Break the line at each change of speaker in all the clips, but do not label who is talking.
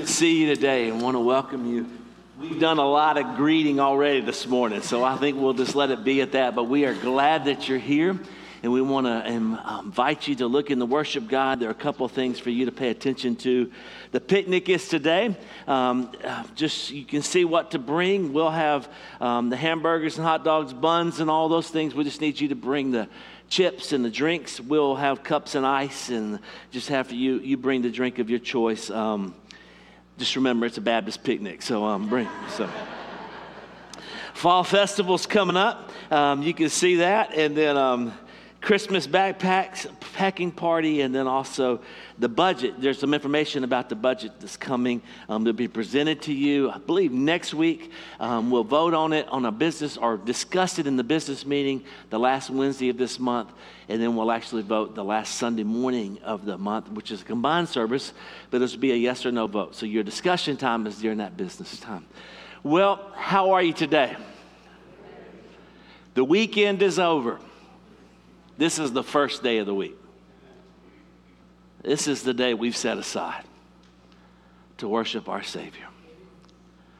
to see you today and want to welcome you. We've done a lot of greeting already this morning, so I think we'll just let it be at that. But we are glad that you're here and we want to um, invite you to look in the worship guide. There are a couple of things for you to pay attention to. The picnic is today. Um, uh, just you can see what to bring. We'll have um, the hamburgers and hot dogs, buns, and all those things. We just need you to bring the chips and the drinks. We'll have cups and ice, and just have you you bring the drink of your choice. Um, just remember, it's a Baptist picnic, so um, bring so. Fall festival's coming up. Um, you can see that, and then um, Christmas backpacks, packing party, and then also the budget. There's some information about the budget that's coming um, to be presented to you. I believe next week um, we'll vote on it on a business or discuss it in the business meeting the last Wednesday of this month, and then we'll actually vote the last Sunday morning of the month, which is a combined service, but this will be a yes or no vote. So your discussion time is during that business time. Well, how are you today? The weekend is over. This is the first day of the week. This is the day we've set aside to worship our Savior.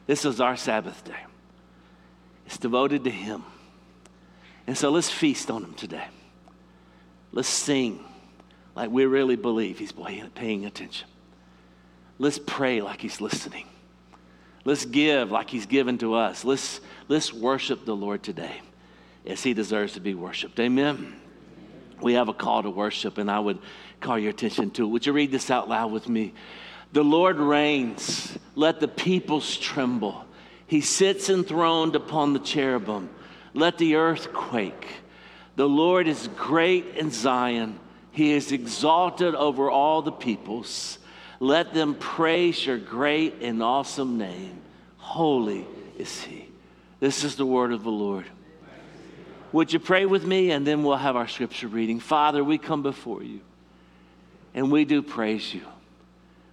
This is our Sabbath day. It's devoted to Him. And so let's feast on Him today. Let's sing like we really believe He's paying attention. Let's pray like He's listening. Let's give like He's given to us. Let's, let's worship the Lord today as He deserves to be worshiped. Amen we have a call to worship, and I would call your attention to it. Would you read this out loud with me? The Lord reigns, let the peoples tremble. He sits enthroned upon the cherubim, let the earth quake. The Lord is great in Zion, He is exalted over all the peoples. Let them praise your great and awesome name. Holy is He. This is the word of the Lord. Would you pray with me? And then we'll have our scripture reading. Father, we come before you and we do praise you.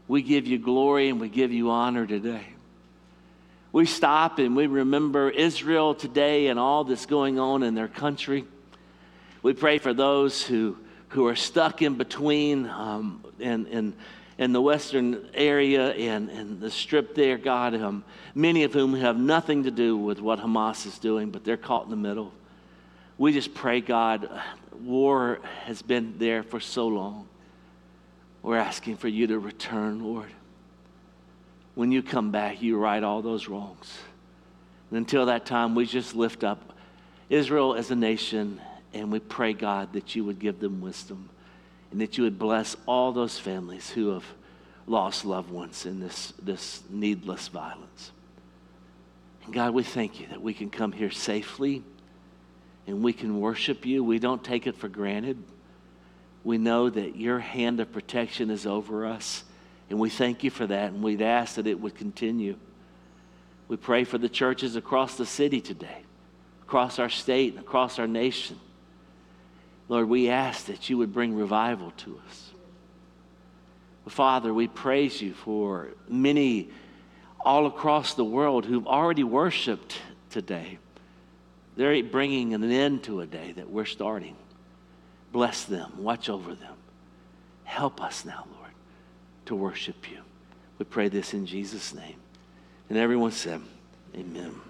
We give you glory and we give you honor today. We stop and we remember Israel today and all that's going on in their country. We pray for those who, who are stuck in between um, in, in, in the western area and, and the strip there, God, um, many of whom have nothing to do with what Hamas is doing, but they're caught in the middle we just pray, God, war has been there for so long. We're asking for you to return, Lord. When you come back, you right all those wrongs. And until that time, we just lift up Israel as a nation and we pray, God, that you would give them wisdom and that you would bless all those families who have lost loved ones in this, this needless violence. And God, we thank you that we can come here safely and we can worship you. We don't take it for granted. We know that your hand of protection is over us, and we thank you for that, and we'd ask that it would continue. We pray for the churches across the city today, across our state, and across our nation. Lord, we ask that you would bring revival to us. Father, we praise you for many all across the world who've already worshiped today. They're bringing an end to a day that we're starting. Bless them, watch over them. Help us now, Lord, to worship you. We pray this in Jesus' name. And everyone said, Amen.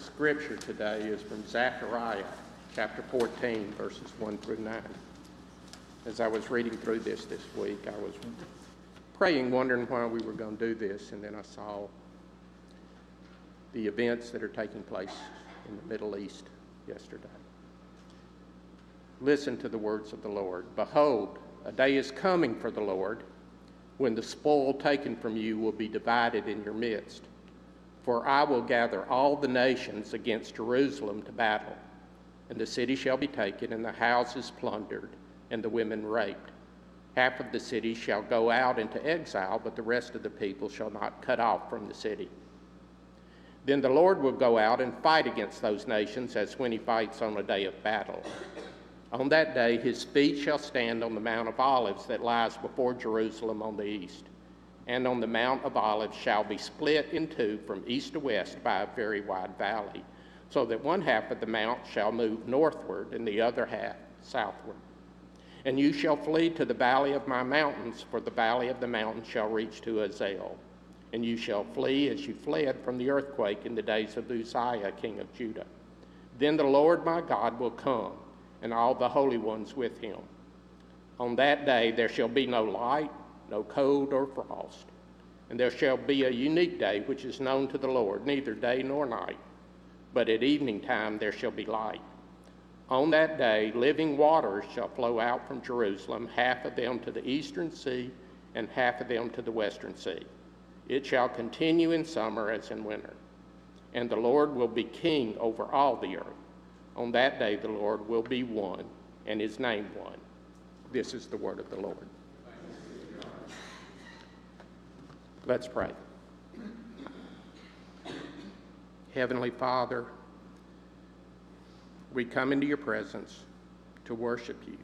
Scripture today is from Zechariah chapter 14, verses 1 through 9. As I was reading through this this week, I was praying, wondering why we were going to do this, and then I saw the events that are taking place in the Middle East yesterday. Listen to the words of the Lord. Behold, a day is coming for the Lord when the spoil taken from you will be divided in your midst. For I will gather all the nations against Jerusalem to battle, and the city shall be taken, and the houses plundered, and the women raped. Half of the city shall go out into exile, but the rest of the people shall not cut off from the city. Then the Lord will go out and fight against those nations as when he fights on a day of battle. On that day, his feet shall stand on the Mount of Olives that lies before Jerusalem on the east. And on the Mount of Olives shall be split in two from east to west by a very wide valley, so that one half of the mount shall move northward and the other half southward. And you shall flee to the valley of my mountains, for the valley of the mountains shall reach to Azal. And you shall flee as you fled from the earthquake in the days of Uzziah, king of Judah. Then the Lord my God will come and all the holy ones with him. On that day there shall be no light, no cold or frost, and there shall be a unique day which is known to the Lord, neither day nor night, but at evening time there shall be light. On that day living waters shall flow out from Jerusalem, half of them to the eastern sea and half of them to the western sea. It shall continue in summer as in winter. And the Lord will be king over all the earth. On that day, the Lord will be one, and his name one. This is the word of the Lord. Let's pray. Heavenly Father, we come into your presence to worship you.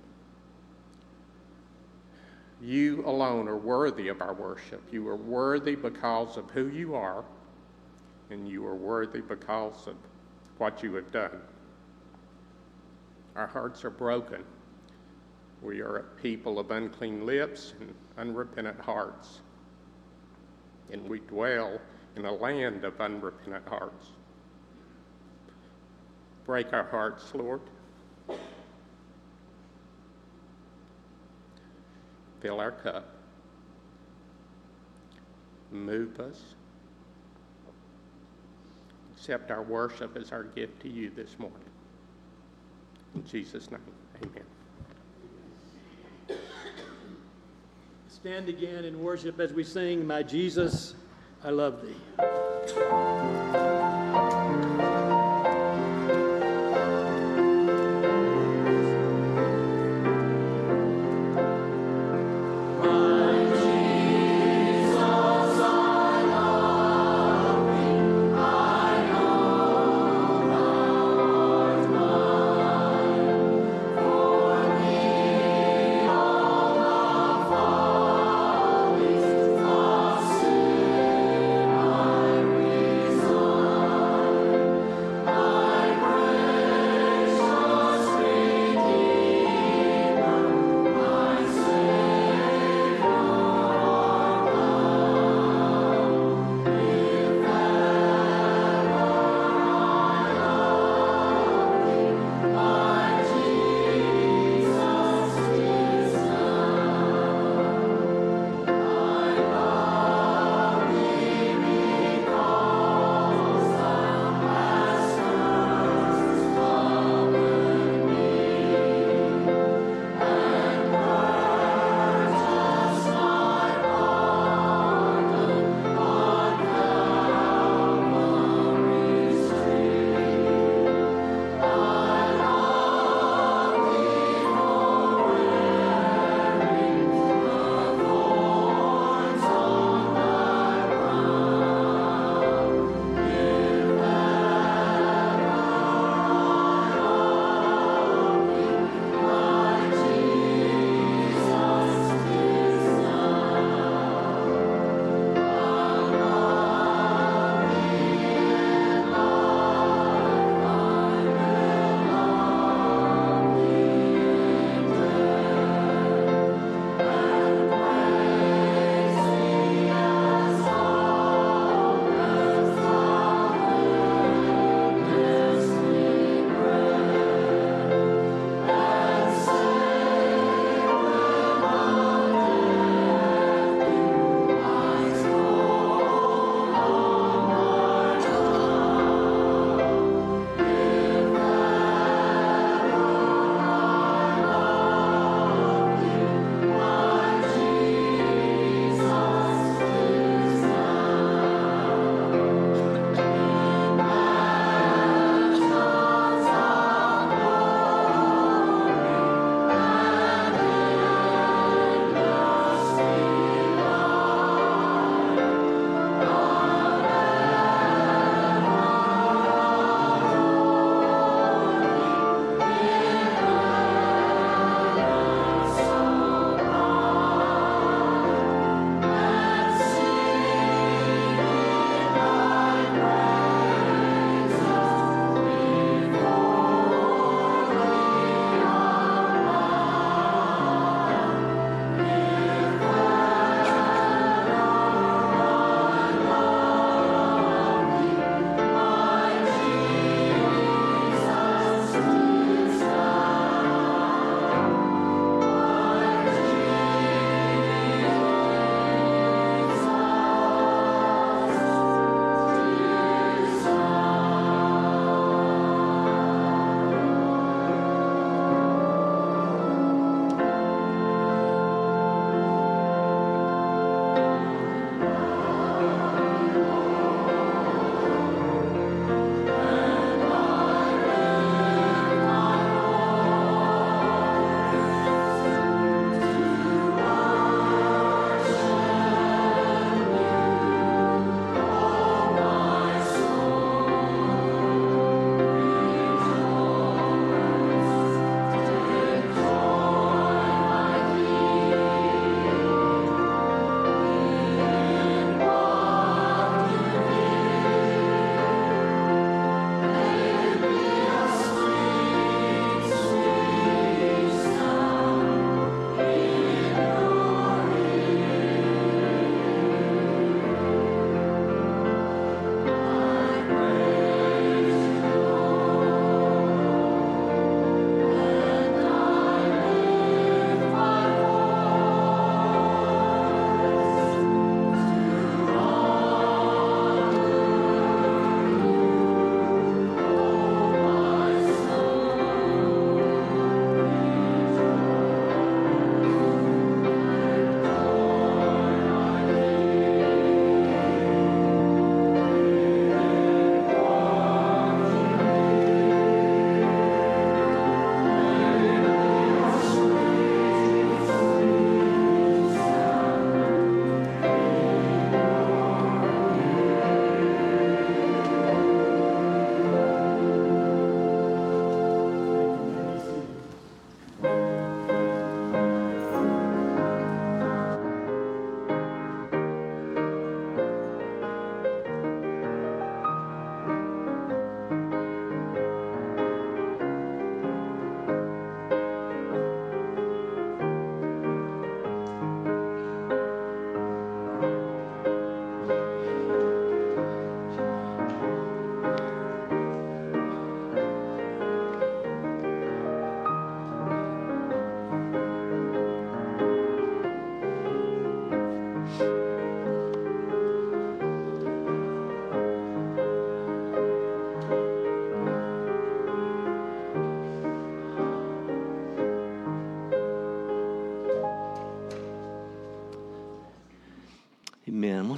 You alone are worthy of our worship. You are worthy because of who you are, and you are worthy because of what you have done. Our hearts are broken. We are a people of unclean lips and unrepentant hearts. And we dwell in a land of unrepentant hearts. Break our hearts, Lord. Fill our cup. Move us. Accept our worship as our gift to you this morning. In Jesus' name, amen.
Stand again and worship as we sing, My Jesus, I love thee.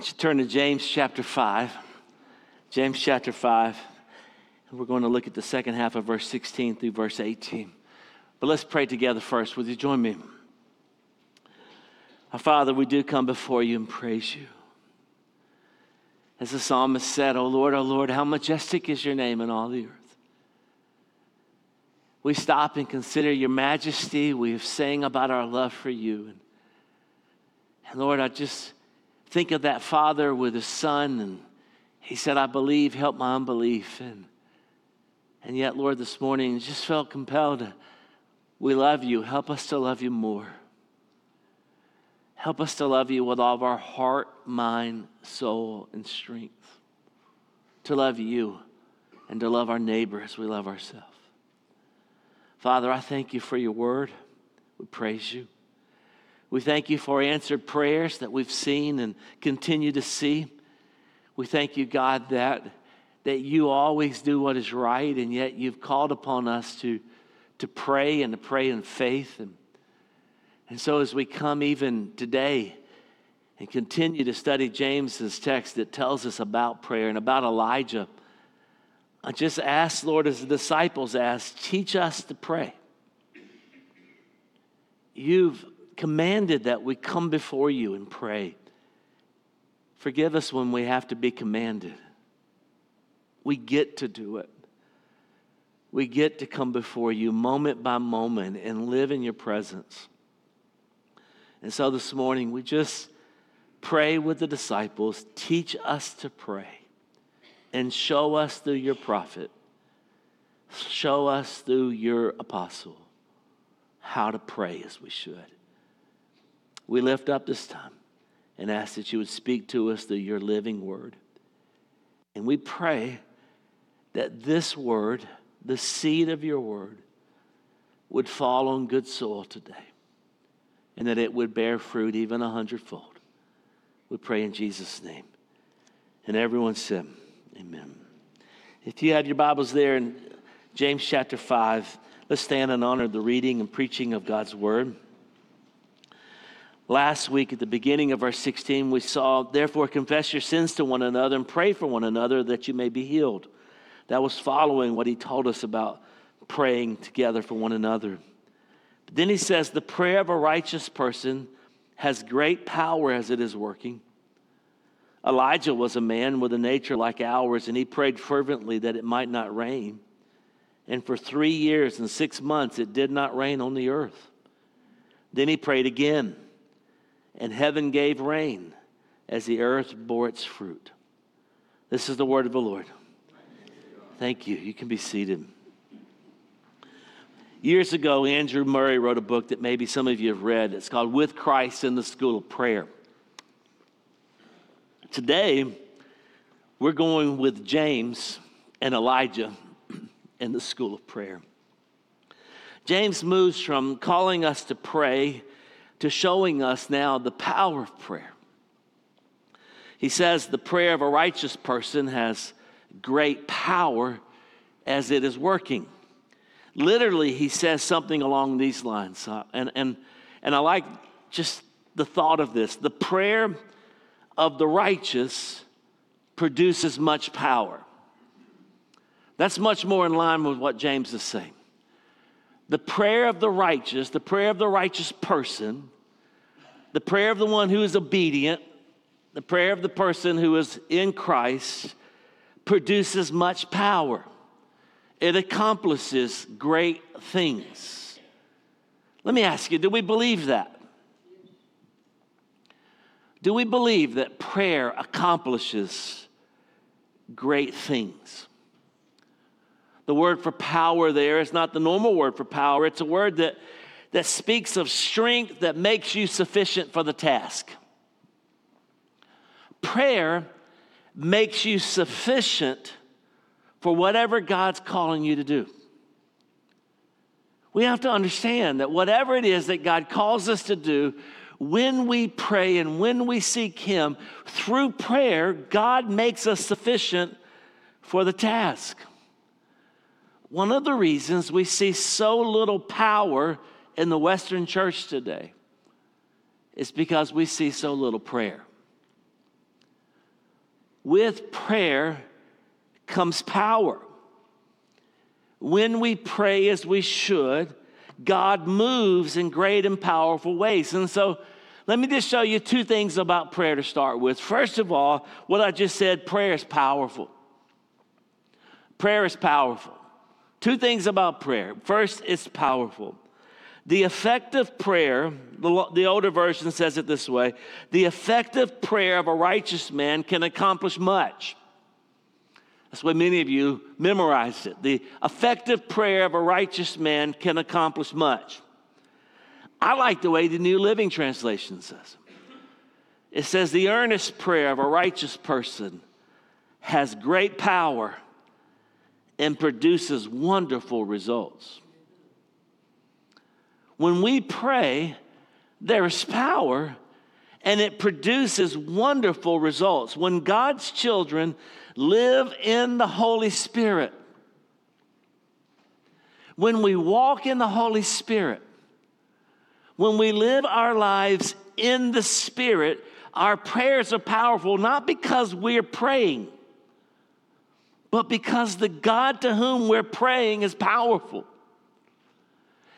You turn to James chapter 5? James chapter 5. And we're going to look at the second half of verse 16 through verse 18. But let's pray together first. Would you join me? Our Father, we do come before you and praise you. As the psalmist said, O Lord, O Lord, how majestic is your name in all the earth. We stop and consider your majesty. We have sang about our love for you. And, and Lord, I just think of that father with his son, and he said, I believe, help my unbelief. And, and yet, Lord, this morning, just felt compelled to, we love you. Help us to love you more. Help us to love you with all of our heart, mind, soul, and strength. To love you and to love our neighbor as we love ourselves. Father, I thank you for your word. We praise you. We thank you for answered prayers that we've seen and continue to see. We thank you, God, that, that you always do what is right, and yet you've called upon us to, to pray and to pray in faith. And and so, as we come even today and continue to study James's text that tells us about prayer and about Elijah, I just ask, Lord, as the disciples asked, teach us to pray. You've commanded that we come before you and pray. Forgive us when we have to be commanded. We get to do it. We get to come before you moment by moment and live in your presence. And so this morning, we just pray with the disciples, teach us to pray, and show us through your prophet, show us through your apostle how to pray as we should. We lift up this time and ask that you would speak to us through your living word. And we pray that this word, the seed of your word, would fall on good soil today and that it would bear fruit even a hundredfold. We pray in Jesus' name. And everyone said, Amen. If you have your Bibles there in James chapter 5, let's stand and honor the reading and preaching of God's word. Last week, at the beginning of verse 16, we saw, Therefore, confess your sins to one another and pray for one another that you may be healed. That was following what he told us about praying together for one another. But then he says, The prayer of a righteous person has great power as it is working. Elijah was a man with a nature like ours, and he prayed fervently that it might not rain. And for three years and six months, it did not rain on the earth. Then he prayed again, and heaven gave rain as the earth bore its fruit. This is the word of the Lord. Thank you. You can be seated. Years ago, Andrew Murray wrote a book that maybe some of you have read. It's called With Christ in the School of Prayer. Today, we're going with James and Elijah in the School of Prayer. James moves from calling us to pray to showing us now the power of prayer. He says the prayer of a righteous person has great power as it is working literally, he says something along these lines. Uh, and, and, and I like just the thought of this the prayer of the righteous produces much power. That's much more in line with what James is saying. The prayer of the righteous, the prayer of the righteous person, the prayer of the one who is obedient, the prayer of the person who is in Christ produces much power it accomplishes great things. Let me ask you do we believe that? Do we believe that prayer accomplishes great things? The word for power there is not the normal word for power, it's a word that, that speaks of strength that makes you sufficient for the task. Prayer makes you sufficient for whatever God's calling you to do. We have to understand that whatever it is that God calls us to do, when we pray and when we seek Him, through prayer, God makes us sufficient for the task. One of the reasons we see so little power in the Western church today is because we see so little prayer. with prayer comes power. When we pray as we should, God moves in great and powerful ways. And so, let me just show you two things about prayer to start with. First of all, what I just said prayer is powerful. Prayer is powerful. Two things about prayer. First, it's powerful. The effective prayer, the, the older version says it this way the effective prayer of a righteous man can accomplish much. That's why many of you memorized it. The effective prayer of a righteous man can accomplish much. I like the way the New Living Translation says. It says, The earnest prayer of a righteous person has great power and produces wonderful results. When we pray, there is power and it produces wonderful results. When God's children live in the Holy Spirit, when we walk in the Holy Spirit, when we live our lives in the Spirit, our prayers are powerful not because we're praying, but because the God to whom we're praying is powerful.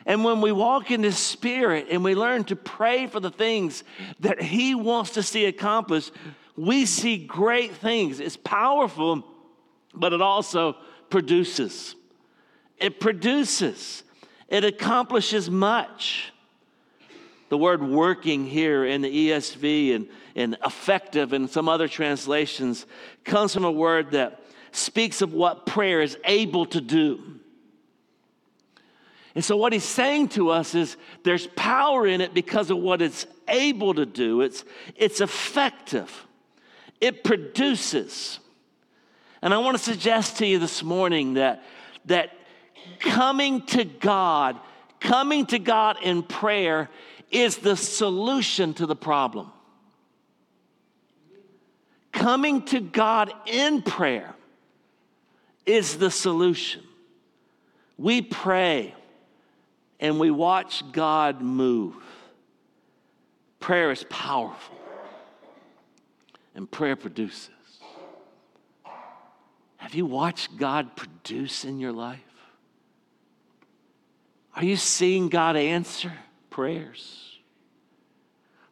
And when we walk in the Spirit and we learn to pray for the things that He wants to see accomplished, we see great things. It's powerful, but it also produces. It produces, it accomplishes much. The word working here in the ESV and, and effective in some other translations comes from a word that speaks of what prayer is able to do. And so, what he's saying to us is there's power in it because of what it's able to do, it's, it's effective, it produces. And I want to suggest to you this morning that, that coming to God, coming to God in prayer is the solution to the problem. Coming to God in prayer is the solution. We pray and we watch God move. Prayer is powerful, and prayer produces. Have you watched God produce in your life? Are you seeing God answer? prayers?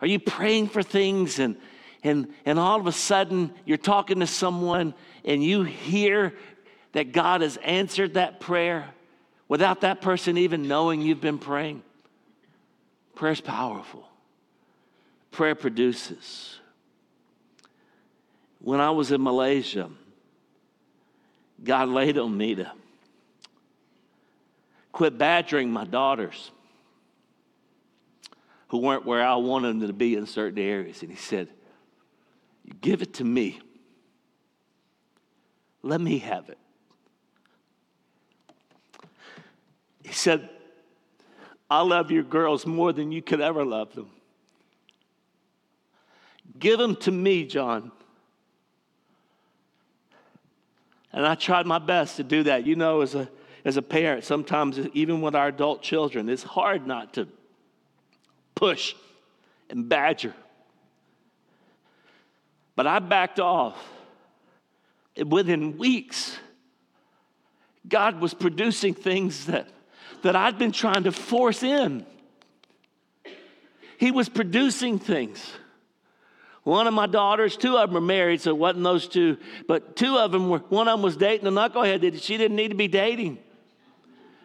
Are you praying for things and, and, and all of a sudden you're talking to someone and you hear that God has answered that prayer without that person even knowing you've been praying? Prayer is powerful. Prayer produces. When I was in Malaysia, God laid on me to quit badgering my daughters who weren't where I wanted them to be in certain areas. And he said, Give it to me. Let me have it. He said, I love your girls more than you could ever love them. Give them to me, John. And I tried my best to do that. You know, as a, as a parent, sometimes even with our adult children, it's hard not to push and badger. But I backed off. And within weeks, God was producing things that, that I'd been trying to force in. He was producing things. One of my daughters, two of them are married, so it wasn't those two, but two of them were, one of them was dating a knucklehead that she didn't need to be dating.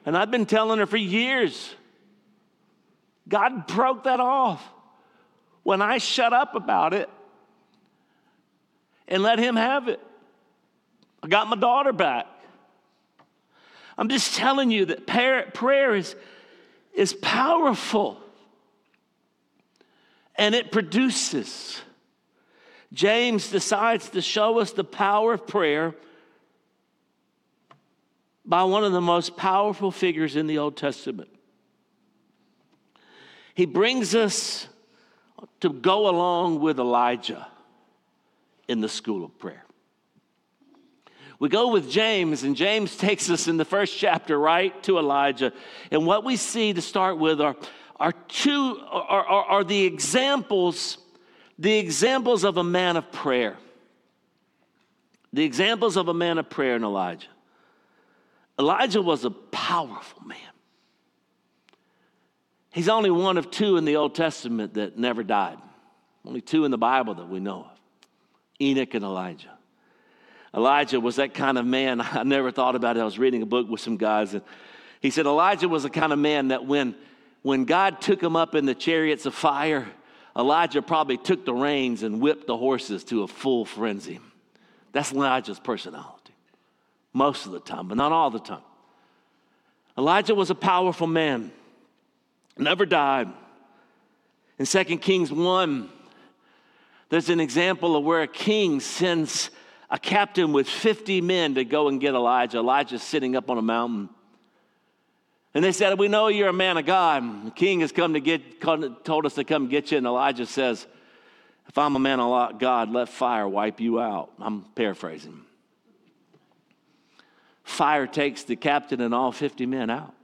And I've been telling her for years God broke that off when I shut up about it and let Him have it. I got my daughter back. I'm just telling you that prayer is, is powerful and it produces. James decides to show us the power of prayer by one of the most powerful figures in the Old Testament. He brings us to go along with Elijah in the school of prayer. We go with James, and James takes us in the first chapter right to Elijah. And what we see to start with are, are two are, are, are the examples, the examples of a man of prayer. The examples of a man of prayer in Elijah. Elijah was a powerful man. He's only one of two in the Old Testament that never died. Only two in the Bible that we know of Enoch and Elijah. Elijah was that kind of man. I never thought about it. I was reading a book with some guys, and he said Elijah was the kind of man that when, when God took him up in the chariots of fire, Elijah probably took the reins and whipped the horses to a full frenzy. That's Elijah's personality, most of the time, but not all the time. Elijah was a powerful man, never died. In 2 Kings 1, there's an example of where a king sends a captain with 50 men to go and get Elijah. Elijah's sitting up on a mountain. And they said, We know you're a man of God. The king has come to get, told us to come get you. And Elijah says, If I'm a man of God, let fire wipe you out. I'm paraphrasing. Fire takes the captain and all 50 men out.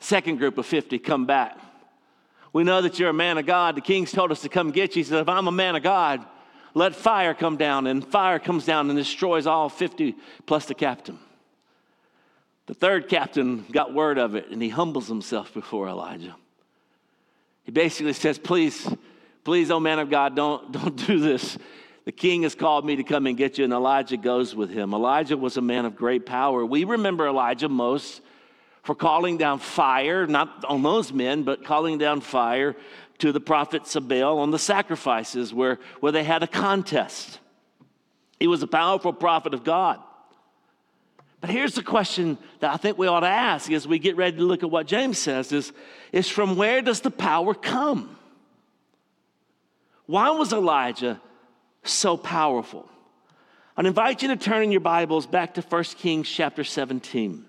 Second group of 50 come back. We know that you're a man of God. The king's told us to come get you. He said, If I'm a man of God, let fire come down. And fire comes down and destroys all 50 plus the captain. The third captain got word of it and he humbles himself before Elijah. He basically says, Please, please, oh man of God, don't, don't do this. The king has called me to come and get you, and Elijah goes with him. Elijah was a man of great power. We remember Elijah most for calling down fire, not on those men, but calling down fire to the prophets of Baal on the sacrifices where, where they had a contest. He was a powerful prophet of God. But here's the question that I think we ought to ask as we get ready to look at what James says is, is from where does the power come? Why was Elijah so powerful? I'd invite you to turn in your Bibles back to 1 Kings chapter 17.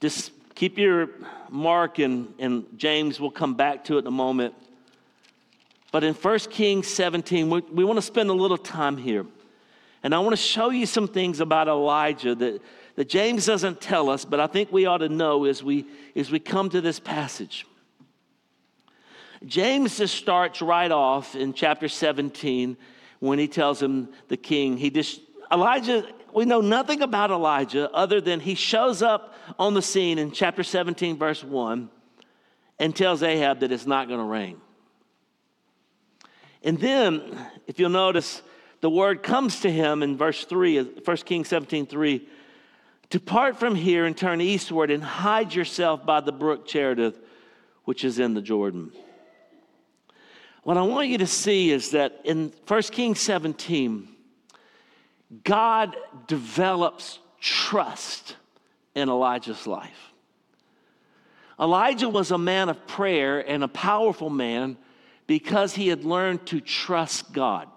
Just keep your mark, and, and James will come back to it in a moment. But in 1 Kings 17, we, we want to spend a little time here. And I want to show you some things about Elijah that, that James doesn't tell us, but I think we ought to know as we, as we come to this passage. James just starts right off in chapter 17 when he tells him the king, he just, Elijah we know nothing about Elijah other than he shows up on the scene in chapter 17, verse 1, and tells Ahab that it's not going to rain. And then, if you'll notice, the word comes to him in verse 3, 1 Kings 17, 3. Depart from here and turn eastward and hide yourself by the brook Cherith, which is in the Jordan. What I want you to see is that in 1 Kings 17, God develops trust in Elijah's life. Elijah was a man of prayer and a powerful man because he had learned to trust God.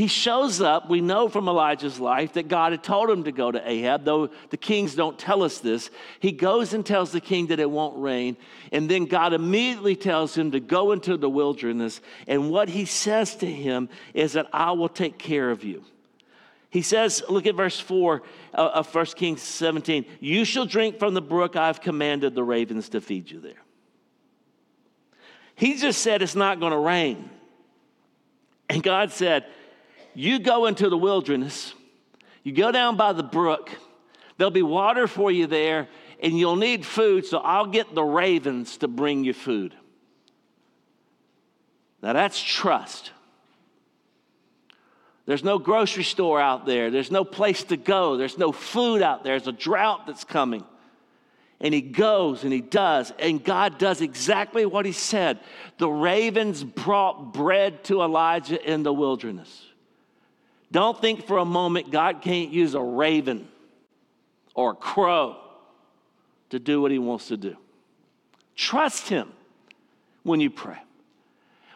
He shows up, we know from Elijah's life that God had told him to go to Ahab, though the kings don't tell us this. He goes and tells the king that it won't rain, and then God immediately tells him to go into the wilderness. And what he says to him is that I will take care of you. He says, look at verse 4 uh, of 1 Kings 17 You shall drink from the brook I've commanded the ravens to feed you there. He just said it's not going to rain. And God said, you go into the wilderness, you go down by the brook, there'll be water for you there, and you'll need food, so I'll get the ravens to bring you food. Now that's trust. There's no grocery store out there. There's no place to go. There's no food out there. There's a drought that's coming. And he goes and he does. And God does exactly what he said. The ravens brought bread to Elijah in the wilderness. Don't think for a moment God can't use a raven or a crow to do what he wants to do. Trust him when you pray.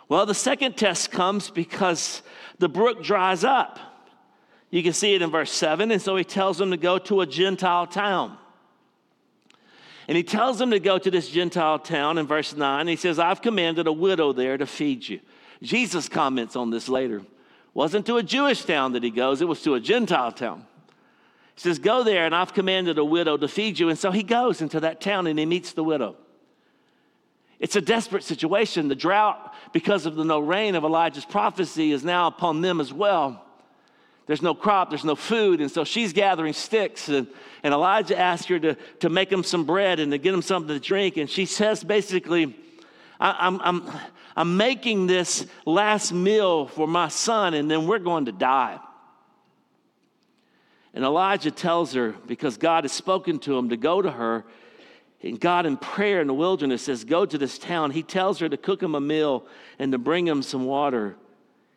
Well, the second test comes because the brook dries up. You can see it in verse 7. And so he tells them to go to a Gentile town. And he tells them to go to this Gentile town in verse 9. He says, I've commanded a widow there to feed you. Jesus comments on this later wasn't to a Jewish town that he goes, it was to a Gentile town. He says, Go there, and I've commanded a widow to feed you. And so he goes into that town and he meets the widow. It's a desperate situation. The drought, because of the no rain of Elijah's prophecy, is now upon them as well. There's no crop, there's no food. And so she's gathering sticks. And, and Elijah asks her to, to make him some bread and to get him something to drink. And she says basically, I, I'm, I'm, I'm making this last meal for my son, and then we're going to die. And Elijah tells her, because God has spoken to him, to go to her. And God, in prayer in the wilderness, says, Go to this town. He tells her to cook him a meal and to bring him some water.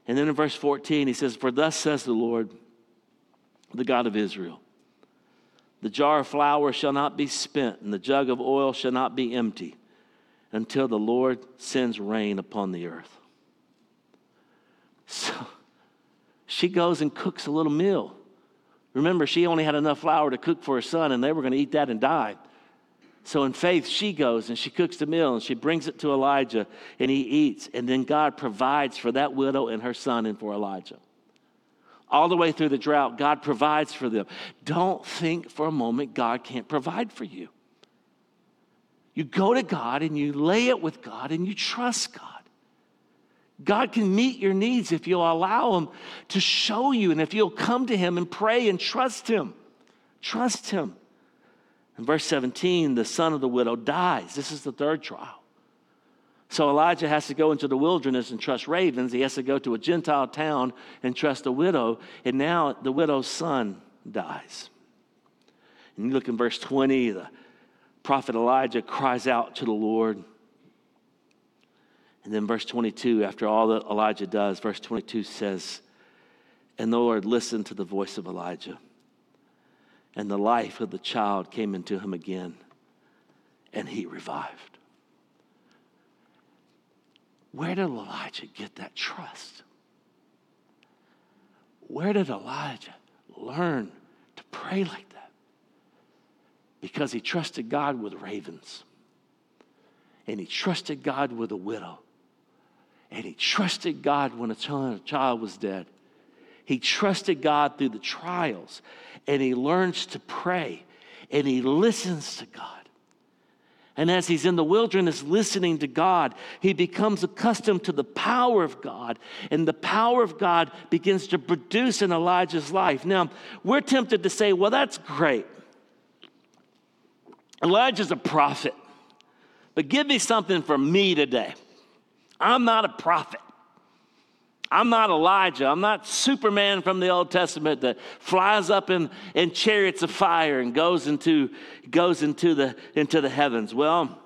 And then in verse 14, he says, For thus says the Lord, the God of Israel the jar of flour shall not be spent, and the jug of oil shall not be empty until the Lord sends rain upon the earth. So she goes and cooks a little meal. Remember, she only had enough flour to cook for her son, and they were going to eat that and die. So in faith, she goes and she cooks the meal and she brings it to Elijah, and he eats. And then God provides for that widow and her son and for Elijah. All the way through the drought, God provides for them. Don't think for a moment God can't provide for you. You go to God and you lay it with God and you trust God. God can meet your needs if you'll allow Him to show you and if you'll come to Him and pray and trust Him. Trust Him. In verse 17, the son of the widow dies. This is the third trial. So Elijah has to go into the wilderness and trust ravens. He has to go to a Gentile town and trust a widow. And now the widow's son dies. And you look in verse 20, the prophet Elijah cries out to the Lord. And then verse 22, after all that Elijah does, verse 22 says, And the Lord listened to the voice of Elijah, and the life of the child came into him again, and he revived. Where did Elijah get that trust? Where did Elijah learn to pray like that? Because he trusted God with ravens, and he trusted God with a widow and he trusted God when a child was dead. He trusted God through the trials, and he learns to pray, and he listens to God. And as he's in the wilderness listening to God, he becomes accustomed to the power of God, and the power of God begins to produce in Elijah's life. Now, we're tempted to say, well, that's great. Elijah's a prophet, but give me something for me today. I'm not a prophet. I'm not Elijah. I'm not Superman from the Old Testament that flies up in, in chariots of fire and goes into, goes into, the, into the heavens. Well,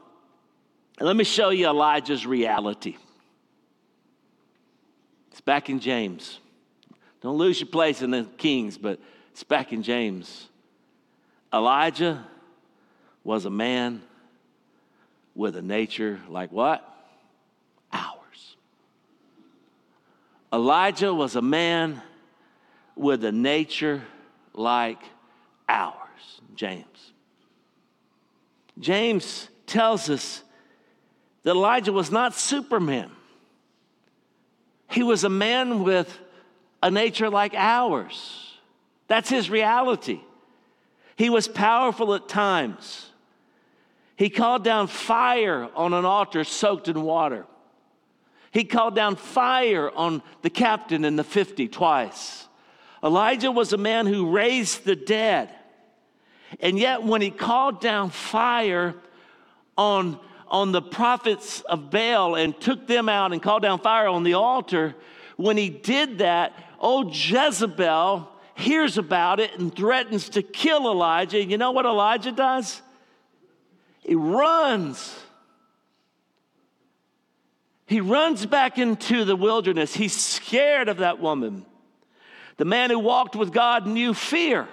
let me show you Elijah's reality. It's back in James. Don't lose your place in the Kings, but it's back in James. Elijah was a man with a nature like what? Ours. Elijah was a man with a nature like ours, James. James tells us that Elijah was not Superman. He was a man with a nature like ours. That's his reality. He was powerful at times. He called down fire on an altar soaked in water. He called down fire on the captain and the 50 twice. Elijah was a man who raised the dead. And yet, when he called down fire on, on the prophets of Baal and took them out and called down fire on the altar, when he did that, old Jezebel hears about it and threatens to kill Elijah. You know what Elijah does? He runs. He runs back into the wilderness. He's scared of that woman. The man who walked with God knew fear.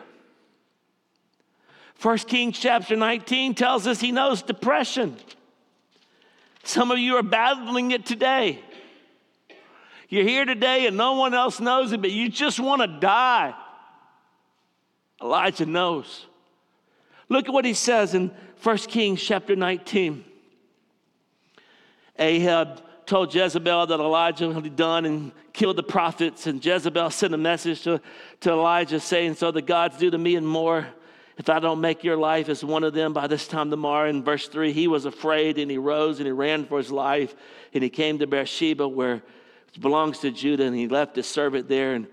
First Kings chapter 19 tells us he knows depression. Some of you are battling it today. You're here today and no one else knows it, but you just want to die. Elijah knows. Look at what he says in 1 Kings chapter 19. Ahab told Jezebel that Elijah had done and killed the prophets. And Jezebel sent a message to, to Elijah saying, So the gods do to me and more. If I don't make your life as one of them by this time tomorrow, in verse 3, he was afraid and he rose and he ran for his life and he came to Beersheba, where it belongs to Judah, and he left his servant there. And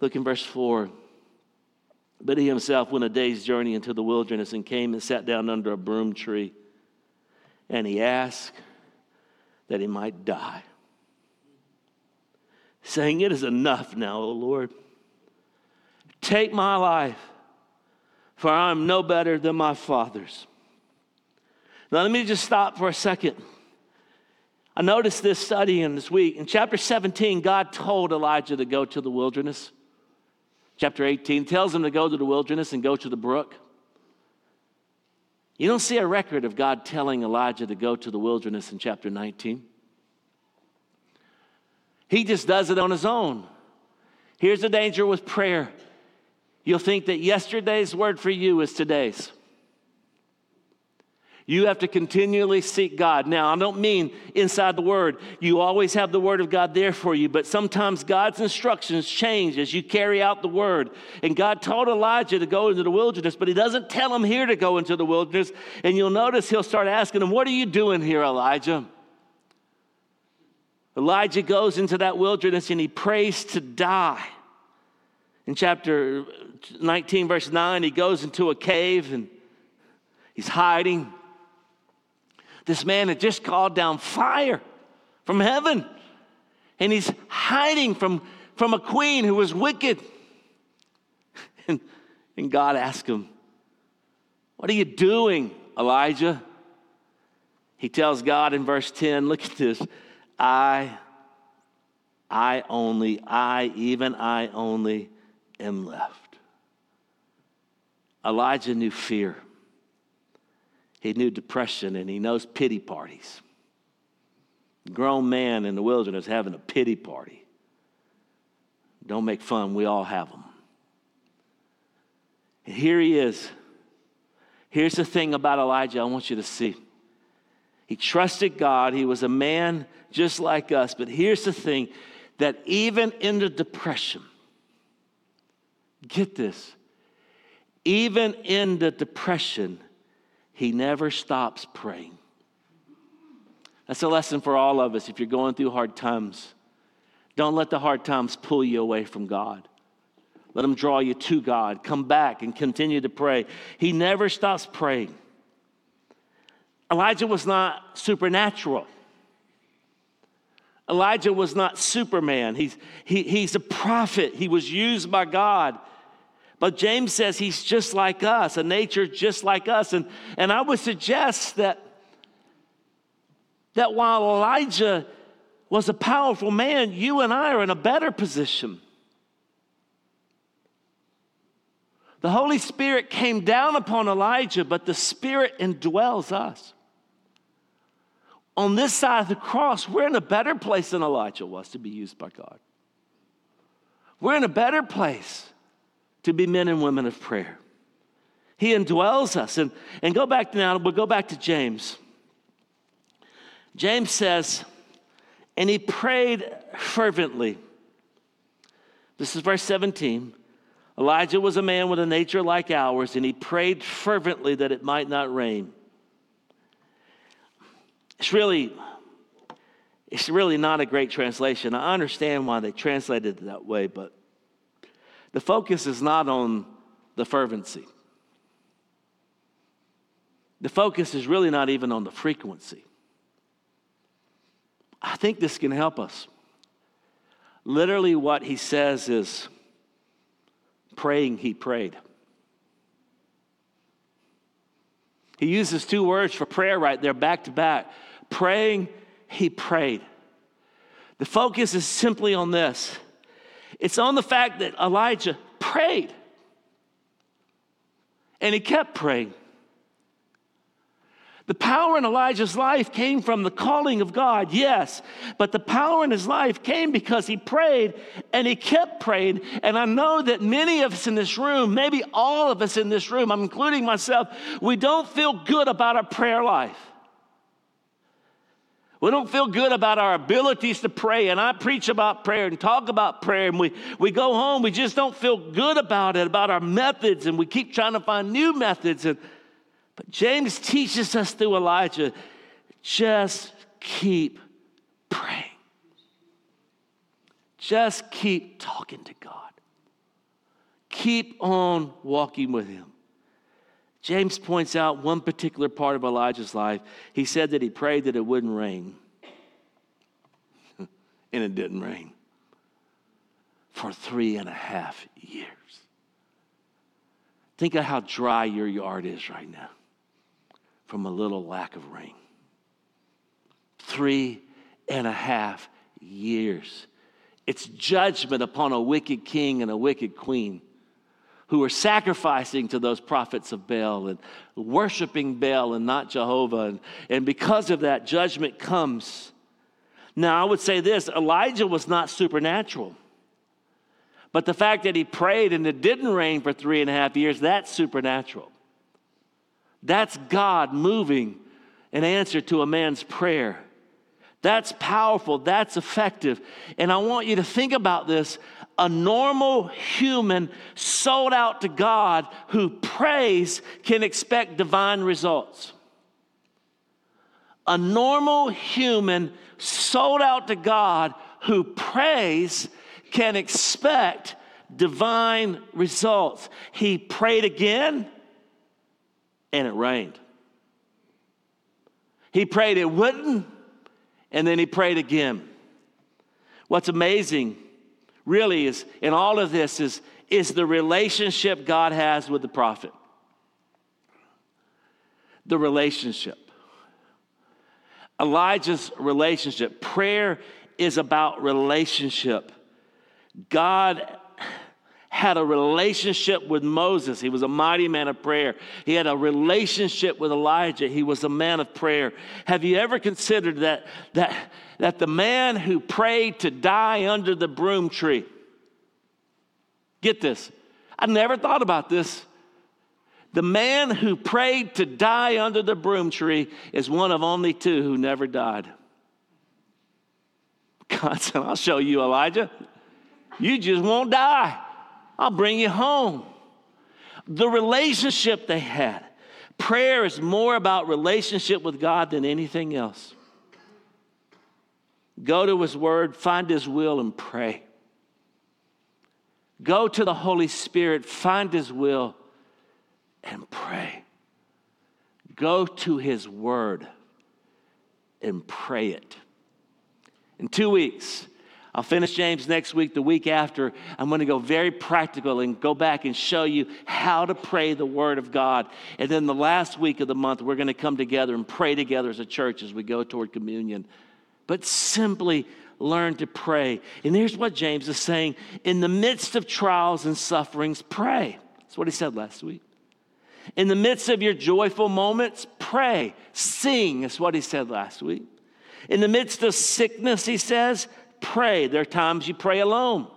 look in verse 4. But he himself went a day's journey into the wilderness and came and sat down under a broom tree. And he asked that he might die, saying, It is enough now, O Lord. Take my life for I am no better than my fathers. Now, let me just stop for a second. I noticed this studying this week. In chapter 17, God told Elijah to go to the wilderness. Chapter 18 tells him to go to the wilderness and go to the brook. You don't see a record of God telling Elijah to go to the wilderness in chapter 19. He just does it on his own. Here's the danger with prayer You'll think that yesterday's word for you is today's. You have to continually seek God. Now, I don't mean inside the Word. You always have the Word of God there for you, but sometimes God's instructions change as you carry out the Word. And God told Elijah to go into the wilderness, but He doesn't tell him here to go into the wilderness. And you'll notice He'll start asking him, What are you doing here, Elijah? Elijah goes into that wilderness and he prays to die. In chapter 19, verse 9, he goes into a cave and he's hiding. This man had just called down fire from heaven, and he's hiding from, from a queen who was wicked. And, and God asked him, What are you doing, Elijah? He tells God in verse 10, Look at this. I, I only, I, even I only am left. Elijah knew fear. He knew depression and he knows pity parties. Grown man in the wilderness having a pity party. Don't make fun, we all have them. And here he is. Here's the thing about Elijah I want you to see. He trusted God. He was a man just like us. But here's the thing that even in the depression, Get this. Even in the depression, he never stops praying. That's a lesson for all of us if you're going through hard times. Don't let the hard times pull you away from God. Let them draw you to God. Come back and continue to pray. He never stops praying. Elijah was not supernatural. Elijah was not Superman. He's, he, he's a prophet. He was used by God. But James says he's just like us, a nature just like us. And, and I would suggest that, that while Elijah was a powerful man, you and I are in a better position. The Holy Spirit came down upon Elijah, but the Spirit indwells us. On this side of the cross, we're in a better place than Elijah was to be used by God. We're in a better place to be men and women of prayer. He indwells us. And, and go back now, we'll go back to James. James says, and he prayed fervently. This is verse 17. Elijah was a man with a nature like ours, and he prayed fervently that it might not rain. It's really, it's really not a great translation. I understand why they translated it that way, but the focus is not on the fervency. The focus is really not even on the frequency. I think this can help us. Literally, what he says is praying, he prayed. He uses two words for prayer right there, back to back. Praying, he prayed. The focus is simply on this it's on the fact that Elijah prayed. And he kept praying. The power in Elijah's life came from the calling of God, yes, but the power in his life came because he prayed and he kept praying. And I know that many of us in this room, maybe all of us in this room, I'm including myself, we don't feel good about our prayer life. We don't feel good about our abilities to pray. And I preach about prayer and talk about prayer. And we, we go home, we just don't feel good about it, about our methods. And we keep trying to find new methods. And, but James teaches us through Elijah just keep praying. Just keep talking to God. Keep on walking with Him. James points out one particular part of Elijah's life. He said that he prayed that it wouldn't rain, and it didn't rain for three and a half years. Think of how dry your yard is right now from a little lack of rain. Three and a half years. It's judgment upon a wicked king and a wicked queen who were sacrificing to those prophets of Baal and worshiping Baal and not Jehovah. And, and because of that, judgment comes. Now, I would say this Elijah was not supernatural. But the fact that he prayed and it didn't rain for three and a half years, that's supernatural. That's God moving in answer to a man's prayer. That's powerful, that's effective. And I want you to think about this a normal human sold out to God who prays can expect divine results. A normal human sold out to God who prays can expect divine results. He prayed again and it rained. He prayed it wouldn't and then he prayed again. What's amazing really is in all of this is, is the relationship God has with the prophet. The relationship. Elijah's relationship. Prayer is about relationship. God had a relationship with Moses. He was a mighty man of prayer. He had a relationship with Elijah. He was a man of prayer. Have you ever considered that, that, that the man who prayed to die under the broom tree, get this, I never thought about this. The man who prayed to die under the broom tree is one of only two who never died. God said, I'll show you, Elijah. You just won't die. I'll bring you home. The relationship they had. Prayer is more about relationship with God than anything else. Go to His Word, find His will, and pray. Go to the Holy Spirit, find His will, and pray. Go to His Word and pray it. In two weeks, I'll finish James next week. The week after, I'm going to go very practical and go back and show you how to pray the Word of God. And then the last week of the month, we're going to come together and pray together as a church as we go toward communion. But simply learn to pray. And here's what James is saying in the midst of trials and sufferings, pray. That's what he said last week. In the midst of your joyful moments, pray. Sing, That's what he said last week. In the midst of sickness, he says, pray. There are times you pray alone.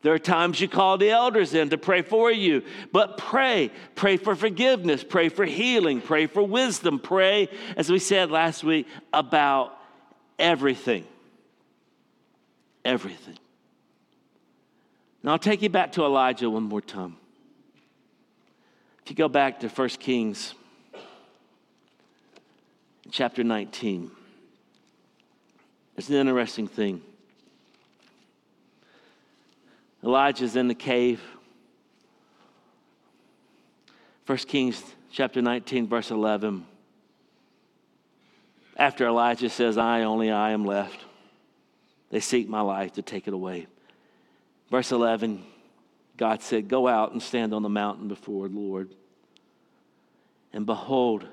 There are times you call the elders in to pray for you, but pray. Pray for forgiveness, pray for healing, pray for wisdom, pray, as we said last week, about everything. Everything. Now I'll take you back to Elijah one more time. If you go back to 1 Kings chapter 19. It's an interesting thing. Elijah's in the cave. 1 Kings chapter 19, verse 11. After Elijah says, I, only I am left, they seek my life to take it away. Verse 11, God said, Go out and stand on the mountain before the Lord. And behold,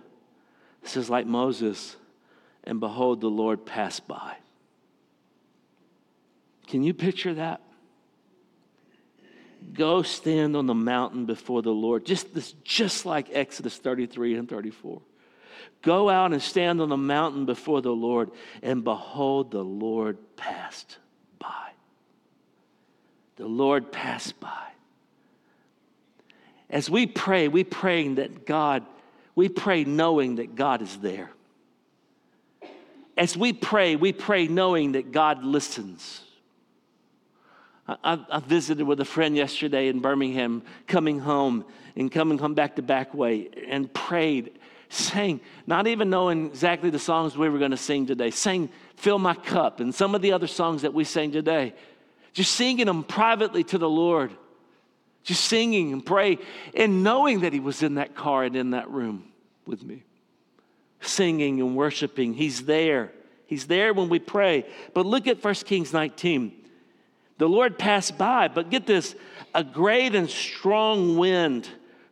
this is like Moses, and behold, the Lord passed by. Can you picture that? Go stand on the mountain before the Lord, just, this, just like Exodus 33 and 34. Go out and stand on the mountain before the Lord, and behold, the Lord passed by. The Lord passed by. As we pray, we praying that God, we pray knowing that God is there. as we pray, we pray knowing that God listens. I, I, visited with a friend yesterday in Birmingham, coming home and coming home back to Backway, and prayed, sang, not even knowing exactly the songs we were going to sing today, sang Fill My Cup and some of the other songs that we sang today. Just singing them privately to the Lord. Just singing and pray and knowing that He was in that car and in that room with me. Singing and worshiping. He's there. He's there when we pray. But look at 1 Kings 19. The Lord passed by, but get this a great and strong wind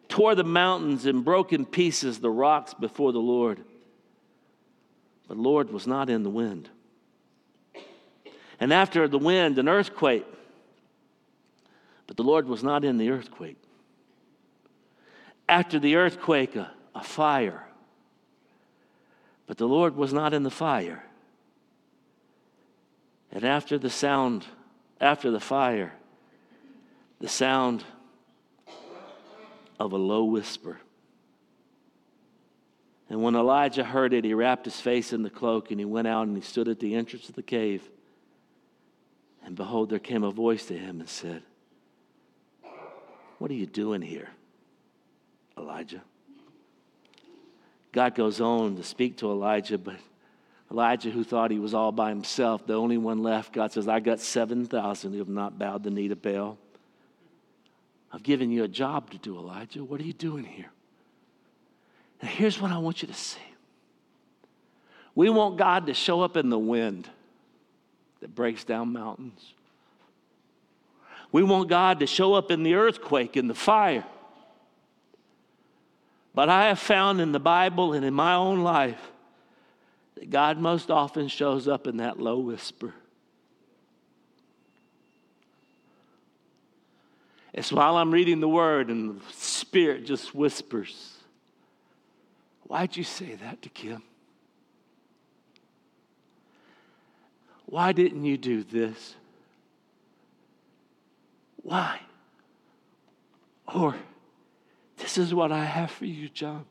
tore the mountains and broke in pieces the rocks before the Lord. But the Lord was not in the wind. And after the wind, an earthquake. But the Lord was not in the earthquake. After the earthquake, a, a fire. But the Lord was not in the fire. And after the sound after the fire, the sound of a low whisper. And when Elijah heard it, he wrapped his face in the cloak and he went out and he stood at the entrance of the cave. And behold, there came a voice to him and said, What are you doing here, Elijah? God goes on to speak to Elijah, but Elijah, who thought he was all by himself, the only one left, God says, I got 7,000 who have not bowed the knee to Baal. I've given you a job to do, Elijah. What are you doing here? And here's what I want you to see we want God to show up in the wind that breaks down mountains. We want God to show up in the earthquake, in the fire. But I have found in the Bible and in my own life that God most often shows up in that low whisper. It's while I'm reading the word and the Spirit just whispers, Why'd you say that to Kim? Why didn't you do this? Why? Or, this is what I have for you, John.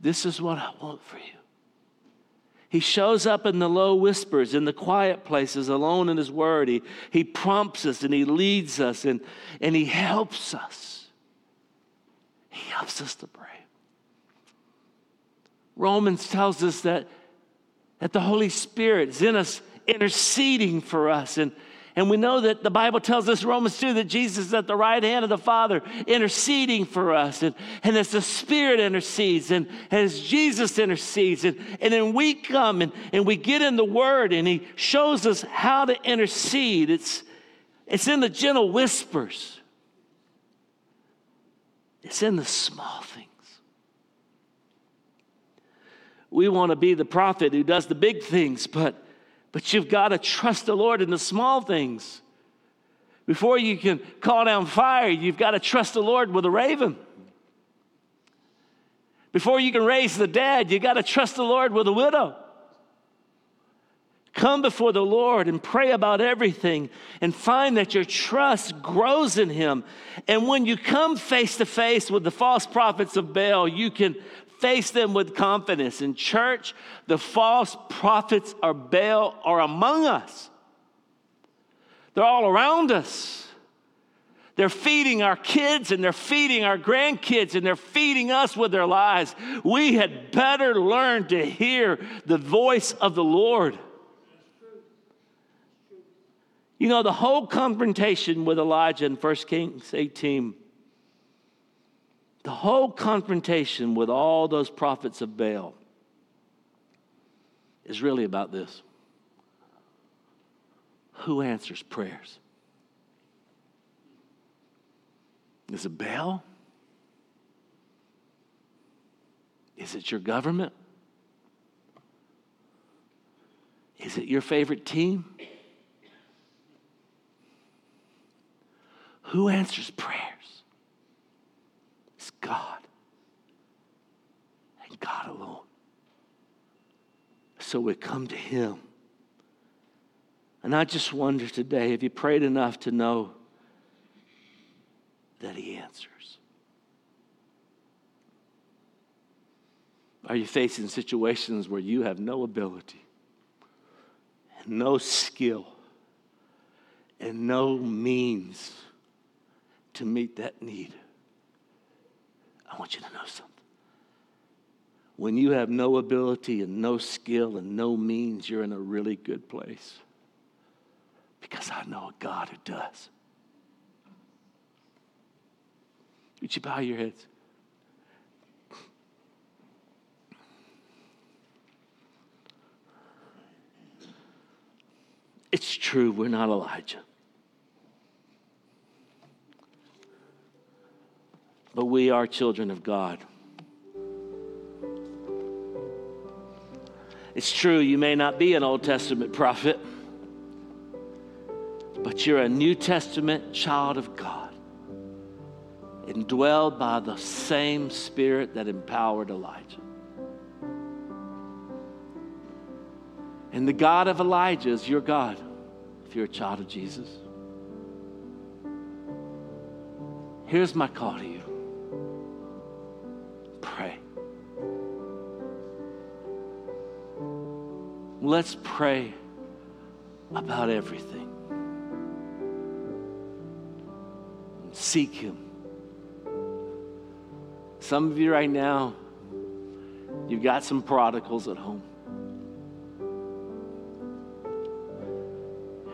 This is what I want for you. He shows up in the low whispers, in the quiet places, alone in His Word. He, he prompts us and He leads us and, and He helps us. He helps us to pray. Romans tells us that, that the Holy Spirit is in us, interceding for us. And, and we know that the Bible tells us, Romans 2, that Jesus is at the right hand of the Father interceding for us. And, and as the Spirit intercedes and, as Jesus intercedes, and, and then we come and, and we get in the Word and He shows us how to intercede. It's, it's in the gentle whispers, it's in the small things. We want to be the prophet who does the big things, but but you've got to trust the Lord in the small things. Before you can call down fire, you've got to trust the Lord with a raven. Before you can raise the dead, you've got to trust the Lord with a widow. Come before the Lord and pray about everything and find that your trust grows in Him. And when you come face to face with the false prophets of Baal, you can face them with confidence. In church, the false prophets or Baal are among us. They're all around us. They're feeding our kids and they're feeding our grandkids and they're feeding us with their lies. We had better learn to hear the voice of the Lord. You know, the whole confrontation with Elijah in 1 Kings 18 the whole confrontation with all those prophets of Baal is really about this who answers prayers? Is it Baal? Is it your government? Is it your favorite team? Who answers prayer? God and God alone. So we come to Him. And I just wonder today have you prayed enough to know that He answers? Are you facing situations where you have no ability, and no skill, and no means to meet that need? I want you to know something. When you have no ability and no skill and no means, you're in a really good place. Because I know a God who does. Would you bow your heads? It's true, we're not Elijah. But we are children of God. It's true, you may not be an Old Testament prophet, but you're a New Testament child of God, indwelled by the same Spirit that empowered Elijah. And the God of Elijah is your God if you're a child of Jesus. Here's my call to you pray. Let's pray about everything. Seek Him. Some of you right now, you've got some prodigals at home.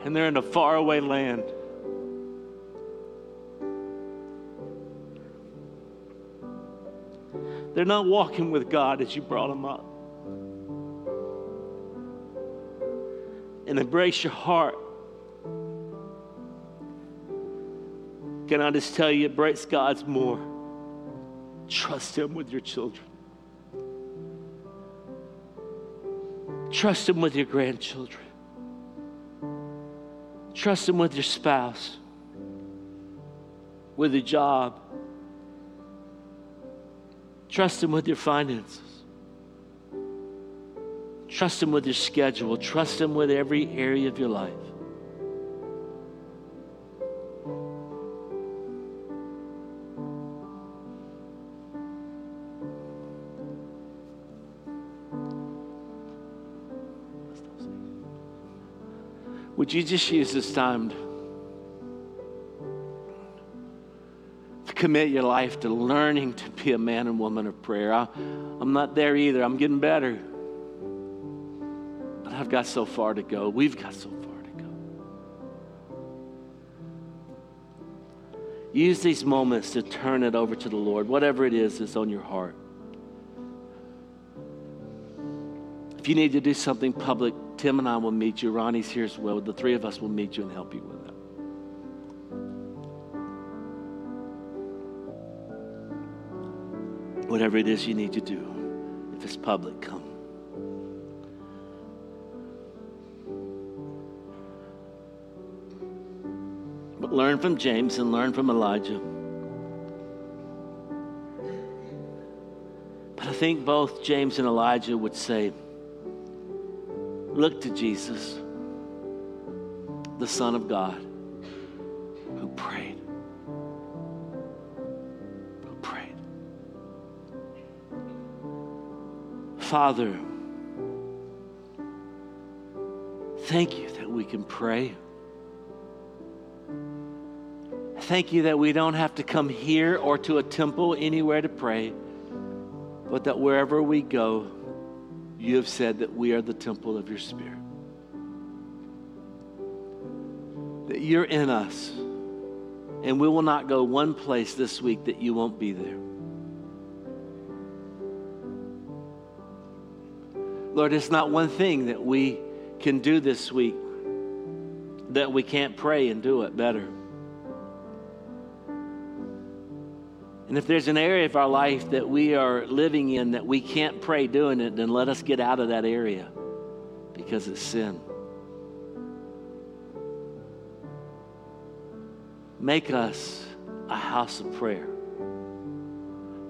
And they're in a faraway land. They're not walking with God as you brought them up. And embrace your heart. Can I just tell you, breaks God's more. Trust Him with your children. Trust Him with your grandchildren. Trust Him with your spouse, with a job. Trust Him with your finances. Trust Him with your schedule. Trust Him with every area of your life. Would you just use this time commit your life to learning to be a man and woman of prayer? I, I'm not there either. I'm getting better. But I've got so far to go. We've got so far to go. Use these moments to turn it over to the Lord, whatever it is that's on your heart. If you need to do something public, Tim and I will meet you. Ronnie's here as well. The three of us will meet you and help you with that. Whatever it is you need to do, if it's public, come. But learn from James and learn from Elijah. But I think both James and Elijah would say, look to Jesus, the Son of God, who prayed. Father, thank you that we can pray. Thank you that we don't have to come here or to a temple anywhere to pray, but that wherever we go, you have said that we are the temple of your Spirit. That you're in us. And we will not go one place this week that you won't be there. Lord, it's not one thing that we can do this week that we can't pray and do it better. And if there's an area of our life that we are living in that we can't pray doing it, then let us get out of that area because it's sin. Make us a house of prayer.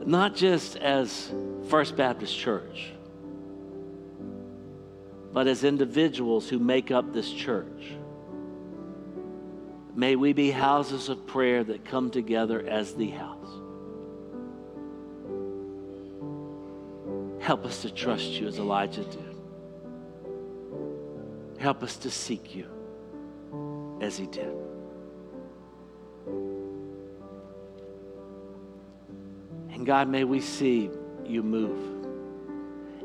Not just as First Baptist Church, but as individuals who make up this church. May we be houses of prayer that come together as the house. Help us to trust you as Elijah did. Help us to seek you as he did. And God, may we see you move.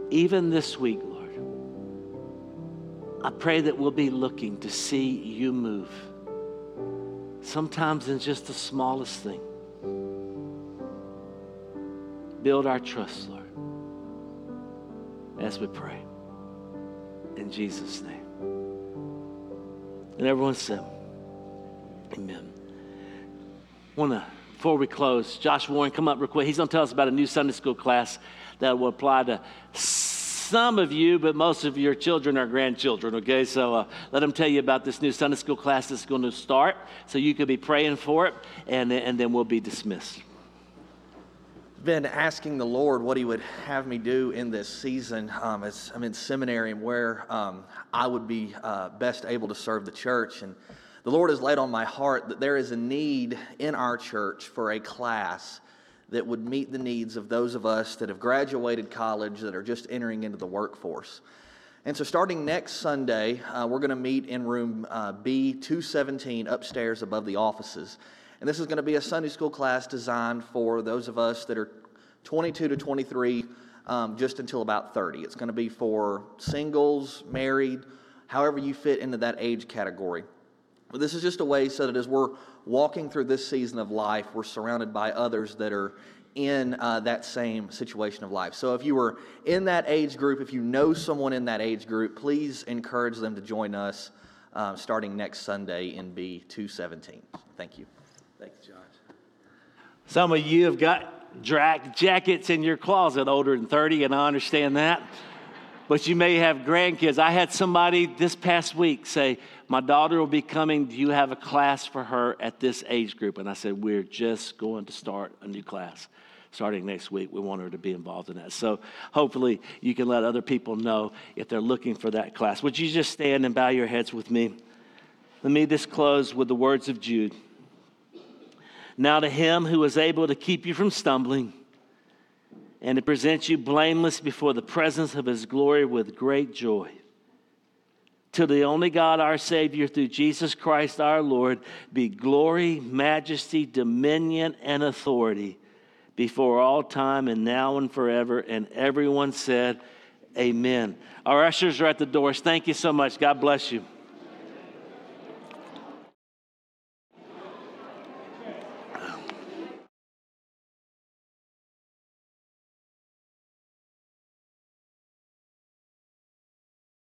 Even this week. I pray that we'll be looking to see you move. Sometimes in just the smallest thing. Build our trust, Lord, as we pray. In Jesus' name. And everyone said, Amen. Want to, before we close, Josh Warren, come up real quick. He's going to tell us about a new Sunday school class that will apply to some of you, but most of your children are grandchildren, okay? So uh, let them tell you about this new Sunday school class that's going to start so you could be praying for it, and, and then we'll be dismissed.
been asking the Lord what He would have me do in this season um, as I'm in seminary and where um, I would be uh, best able to serve the church. And the Lord has laid on my heart that there is a need in our church for a class that would meet the needs of those of us that have graduated college that are just entering into the workforce. And so, starting next Sunday, uh, we're going to meet in room uh, B217 upstairs above the offices. And this is going to be a Sunday school class designed for those of us that are 22 to 23, um, just until about 30. It's going to be for singles, married, however you fit into that age category. But this is just a way so that as we're walking through this season of life, we're surrounded by others that are in uh, that same situation of life. So if you were in that age group, if you know someone in that age group, please encourage them to join us um, starting next Sunday in B217. Thank you.
Thank you, Josh. Some of you have got drag jackets in your closet older than 30, and I understand that. But you may have grandkids. I had somebody this past week say, My daughter will be coming. Do you have a class for her at this age group? And I said, We're just going to start a new class starting next week. We want her to be involved in that. So hopefully you can let other people know if they're looking for that class. Would you just stand and bow your heads with me? Let me just close with the words of Jude. Now to him who is able to keep you from stumbling and to present you blameless before the presence of his glory with great joy. To the only God, our Savior, through Jesus Christ our Lord, be glory, majesty, dominion, and authority before all time and now and forever. And everyone said, Amen. Our ushers are at the doors. Thank you so much. God bless you.